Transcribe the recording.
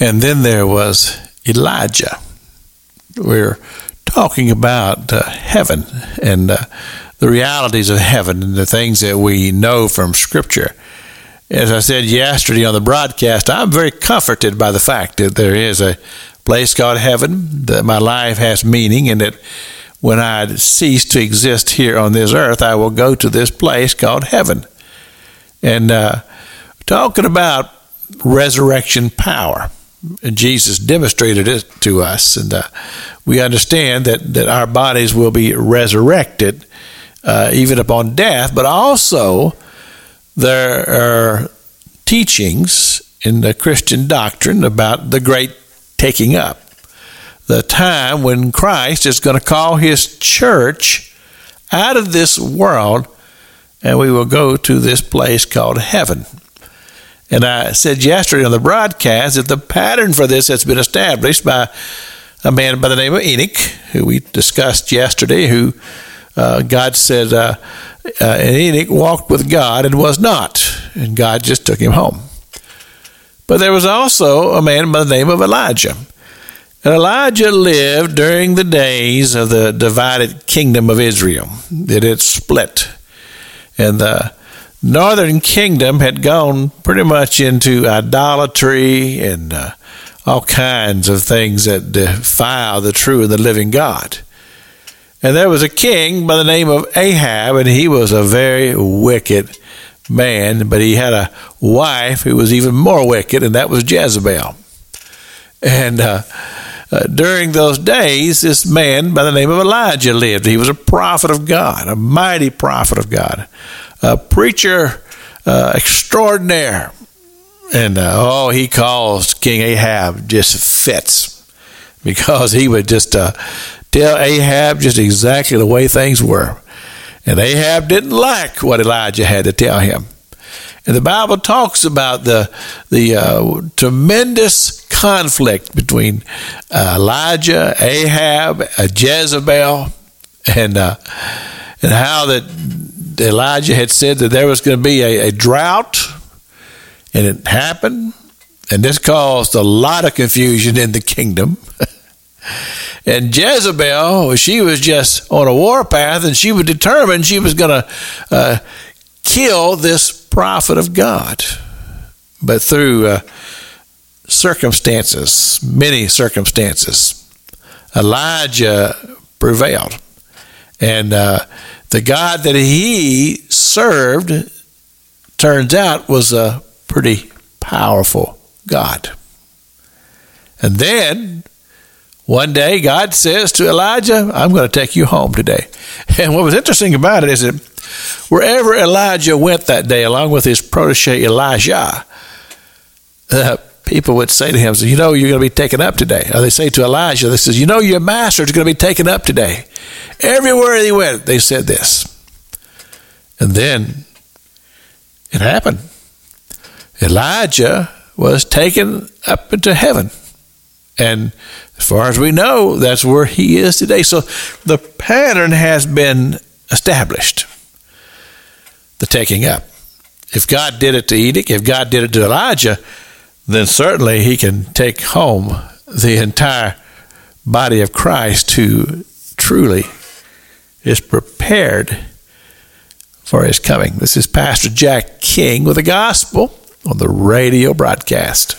And then there was Elijah. We're talking about uh, heaven and uh, the realities of heaven and the things that we know from Scripture. As I said yesterday on the broadcast, I'm very comforted by the fact that there is a place called heaven, that my life has meaning, and that when I cease to exist here on this earth, I will go to this place called heaven. And uh, talking about resurrection power. And Jesus demonstrated it to us, and uh, we understand that, that our bodies will be resurrected uh, even upon death, but also there are teachings in the Christian doctrine about the great taking up, the time when Christ is going to call his church out of this world and we will go to this place called heaven. And I said yesterday on the broadcast that the pattern for this has been established by a man by the name of Enoch, who we discussed yesterday, who uh, God said, uh, uh, and Enoch walked with God and was not, and God just took him home. But there was also a man by the name of Elijah. And Elijah lived during the days of the divided kingdom of Israel, that had split. And the northern kingdom had gone pretty much into idolatry and uh, all kinds of things that defile the true and the living God. And there was a king by the name of Ahab, and he was a very wicked man, but he had a wife who was even more wicked, and that was Jezebel. And uh, uh, during those days, this man by the name of Elijah lived. He was a prophet of God, a mighty prophet of God a preacher uh, extraordinaire. And uh, oh, he calls King Ahab just fits because he would just uh, tell Ahab just exactly the way things were. And Ahab didn't like what Elijah had to tell him. And the Bible talks about the the uh, tremendous conflict between uh, Elijah, Ahab, uh, Jezebel, and and how that Elijah had said that there was going to be a, a drought, and it happened. And this caused a lot of confusion in the kingdom. and Jezebel, she was just on a warpath, and she was determined she was going to uh, kill this prophet of God. But through uh, circumstances, many circumstances, Elijah prevailed. And uh, the God that he served, turns out, was a pretty powerful God. And then one day God says to Elijah, I'm going to take you home today. And what was interesting about it is that wherever Elisha went that day, along with his protege Elijah, uh, people would say to him, You know, you're going to be taken up today. Or they say to Elisha, They says, You know, your master is going to be taken up today. Everywhere he went, they said this. And then it happened. Elijah was taken up into heaven. And as far as we know, that's where he is today. So the pattern has been established the taking up. If God did it to Enoch, if God did it to Elijah, then certainly he can take home the entire body of Christ who truly is prepared for his coming. This is Pastor Jack King with the gospel on the radio broadcast.